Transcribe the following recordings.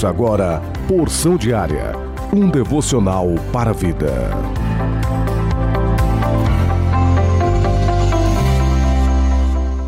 Ouça agora Porção Diária, um devocional para a vida.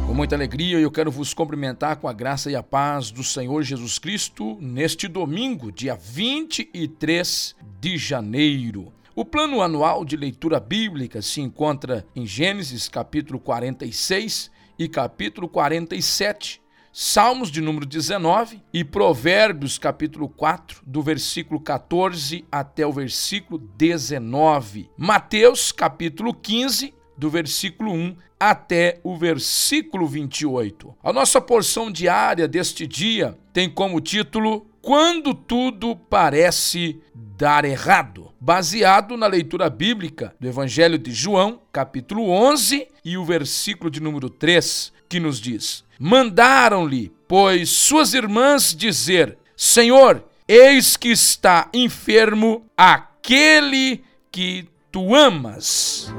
Com muita alegria, eu quero vos cumprimentar com a graça e a paz do Senhor Jesus Cristo neste domingo, dia 23 de janeiro. O plano anual de leitura bíblica se encontra em Gênesis capítulo 46 e capítulo 47, Salmos de número 19 e Provérbios capítulo 4, do versículo 14 até o versículo 19. Mateus capítulo 15, do versículo 1 até o versículo 28. A nossa porção diária deste dia tem como título Quando tudo parece dar errado, baseado na leitura bíblica do Evangelho de João, capítulo 11 e o versículo de número 3, que nos diz: Mandaram-lhe, pois, suas irmãs dizer: Senhor, eis que está enfermo aquele que tu amas.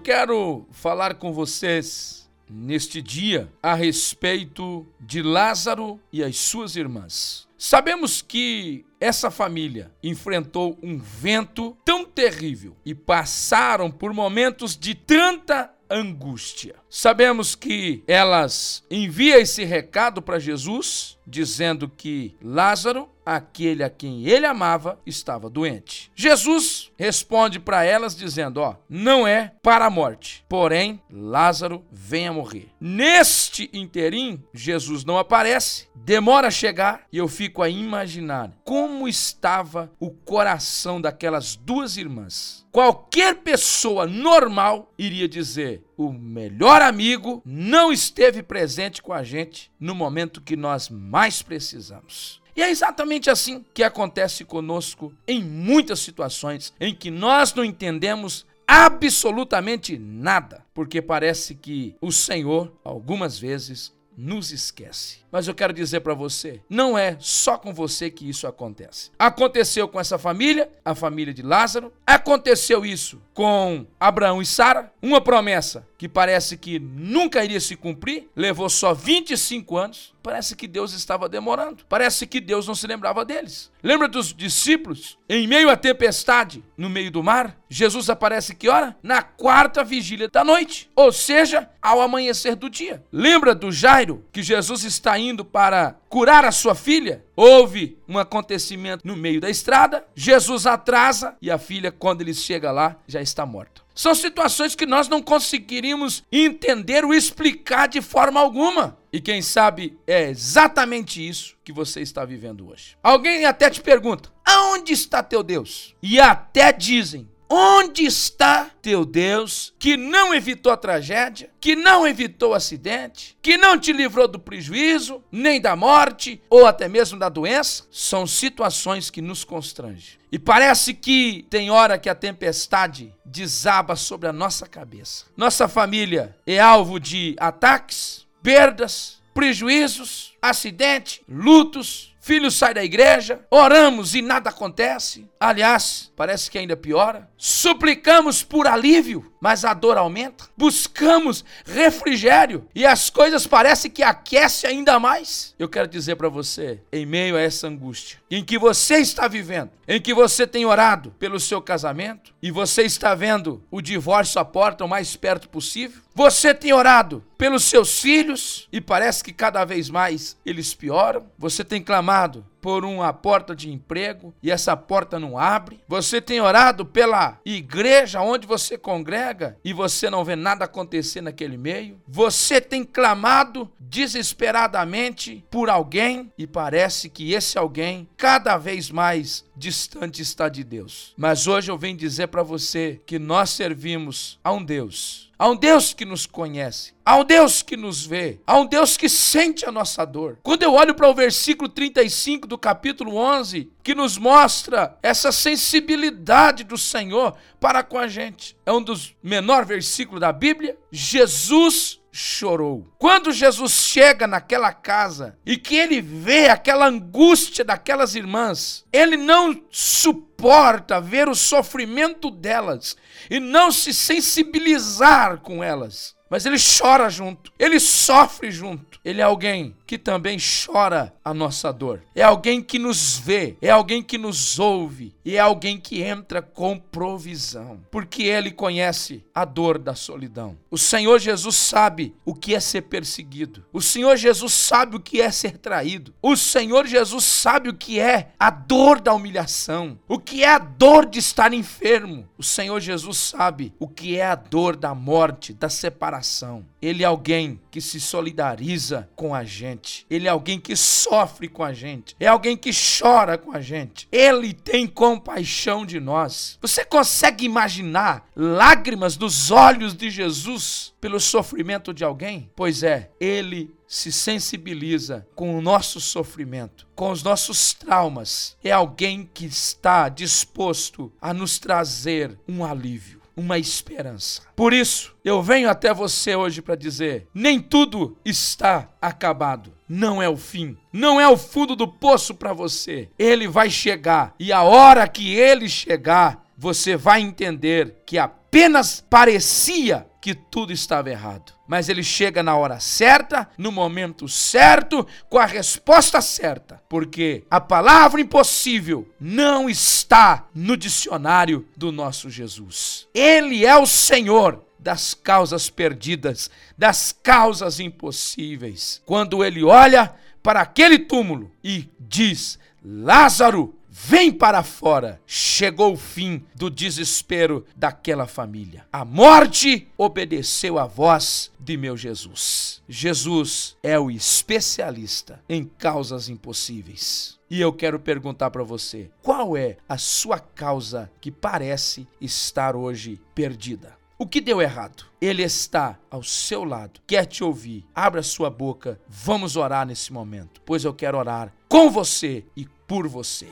Eu quero falar com vocês neste dia a respeito de Lázaro e as suas irmãs. Sabemos que essa família enfrentou um vento tão terrível e passaram por momentos de tanta angústia. Sabemos que elas enviam esse recado para Jesus, dizendo que Lázaro, aquele a quem ele amava, estava doente. Jesus responde para elas dizendo: "Ó, não é para a morte, porém Lázaro vem a morrer". Neste interim, Jesus não aparece, demora a chegar e eu fico a imaginar como estava o coração daquelas duas irmãs. Qualquer pessoa normal iria dizer: o melhor amigo não esteve presente com a gente no momento que nós mais precisamos. E é exatamente assim que acontece conosco em muitas situações em que nós não entendemos absolutamente nada, porque parece que o Senhor, algumas vezes, nos esquece. Mas eu quero dizer para você, não é só com você que isso acontece. Aconteceu com essa família, a família de Lázaro. Aconteceu isso com Abraão e Sara, uma promessa que parece que nunca iria se cumprir, levou só 25 anos. Parece que Deus estava demorando. Parece que Deus não se lembrava deles. Lembra dos discípulos? Em meio à tempestade, no meio do mar, Jesus aparece que hora? Na quarta vigília da noite, ou seja, ao amanhecer do dia. Lembra do Jairo que Jesus está indo para curar a sua filha? Houve um acontecimento no meio da estrada, Jesus atrasa e a filha, quando ele chega lá, já está morta. São situações que nós não conseguiríamos entender ou explicar de forma alguma. E quem sabe é exatamente isso que você está vivendo hoje. Alguém até te pergunta: aonde está teu Deus? E até dizem: Onde está teu Deus que não evitou a tragédia, que não evitou o acidente, que não te livrou do prejuízo, nem da morte ou até mesmo da doença? São situações que nos constrangem. E parece que tem hora que a tempestade desaba sobre a nossa cabeça. Nossa família é alvo de ataques, perdas, prejuízos, acidente, lutos, filho sai da igreja, oramos e nada acontece. Aliás, parece que ainda piora. Suplicamos por alívio, mas a dor aumenta. Buscamos refrigério e as coisas parecem que aquecem ainda mais. Eu quero dizer para você, em meio a essa angústia, em que você está vivendo, em que você tem orado pelo seu casamento e você está vendo o divórcio à porta o mais perto possível, você tem orado pelos seus filhos e parece que cada vez mais eles pioram. Você tem clamado por uma porta de emprego e essa porta não abre. Você tem orado pela igreja onde você congrega e você não vê nada acontecer naquele meio. Você tem clamado desesperadamente por alguém e parece que esse alguém cada vez mais distante está de Deus. Mas hoje eu venho dizer para você que nós servimos a um Deus Há um Deus que nos conhece. Há um Deus que nos vê. Há um Deus que sente a nossa dor. Quando eu olho para o versículo 35 do capítulo 11, que nos mostra essa sensibilidade do Senhor para com a gente, é um dos menores versículos da Bíblia. Jesus chorou. Quando Jesus chega naquela casa e que ele vê aquela angústia daquelas irmãs, ele não suporta ver o sofrimento delas e não se sensibilizar com elas. Mas ele chora junto, ele sofre junto. Ele é alguém que também chora a nossa dor. É alguém que nos vê, é alguém que nos ouve e é alguém que entra com provisão, porque ele conhece a dor da solidão. O Senhor Jesus sabe o que é ser perseguido. O Senhor Jesus sabe o que é ser traído. O Senhor Jesus sabe o que é a dor da humilhação, o que é a dor de estar enfermo. O Senhor Jesus sabe o que é a dor da morte, da separação. Ele é alguém que se solidariza com a gente. Ele é alguém que sofre com a gente. É alguém que chora com a gente. Ele tem compaixão de nós. Você consegue imaginar lágrimas dos olhos de Jesus pelo sofrimento de alguém? Pois é, ele se sensibiliza com o nosso sofrimento, com os nossos traumas. É alguém que está disposto a nos trazer um alívio uma esperança. Por isso, eu venho até você hoje para dizer: nem tudo está acabado. Não é o fim, não é o fundo do poço para você. Ele vai chegar e a hora que ele chegar, você vai entender que apenas parecia que tudo estava errado. Mas ele chega na hora certa, no momento certo, com a resposta certa. Porque a palavra impossível não está no dicionário do nosso Jesus. Ele é o Senhor das causas perdidas, das causas impossíveis. Quando ele olha para aquele túmulo e diz: Lázaro, Vem para fora! Chegou o fim do desespero daquela família. A morte obedeceu à voz de meu Jesus. Jesus é o especialista em causas impossíveis. E eu quero perguntar para você: qual é a sua causa que parece estar hoje perdida? O que deu errado? Ele está ao seu lado, quer te ouvir. Abra sua boca, vamos orar nesse momento, pois eu quero orar com você e por você.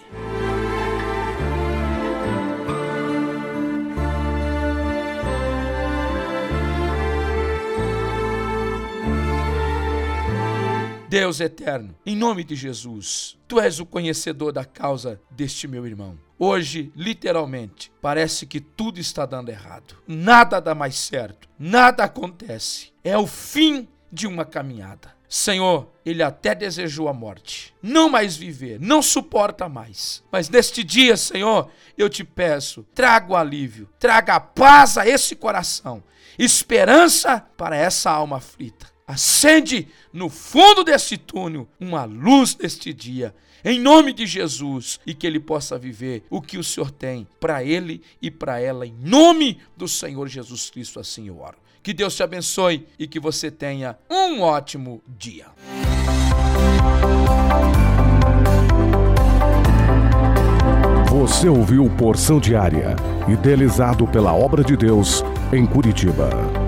Deus eterno, em nome de Jesus, tu és o conhecedor da causa deste meu irmão. Hoje, literalmente, parece que tudo está dando errado. Nada dá mais certo, nada acontece. É o fim de uma caminhada. Senhor, ele até desejou a morte, não mais viver, não suporta mais. Mas neste dia, Senhor, eu te peço, traga o alívio, traga paz a esse coração, esperança para essa alma aflita. Acende no fundo deste túnel uma luz deste dia, em nome de Jesus, e que ele possa viver o que o Senhor tem para ele e para ela, em nome do Senhor Jesus Cristo, assim eu oro. Que Deus te abençoe e que você tenha um ótimo dia. Você ouviu Porção Diária, idealizado pela obra de Deus em Curitiba.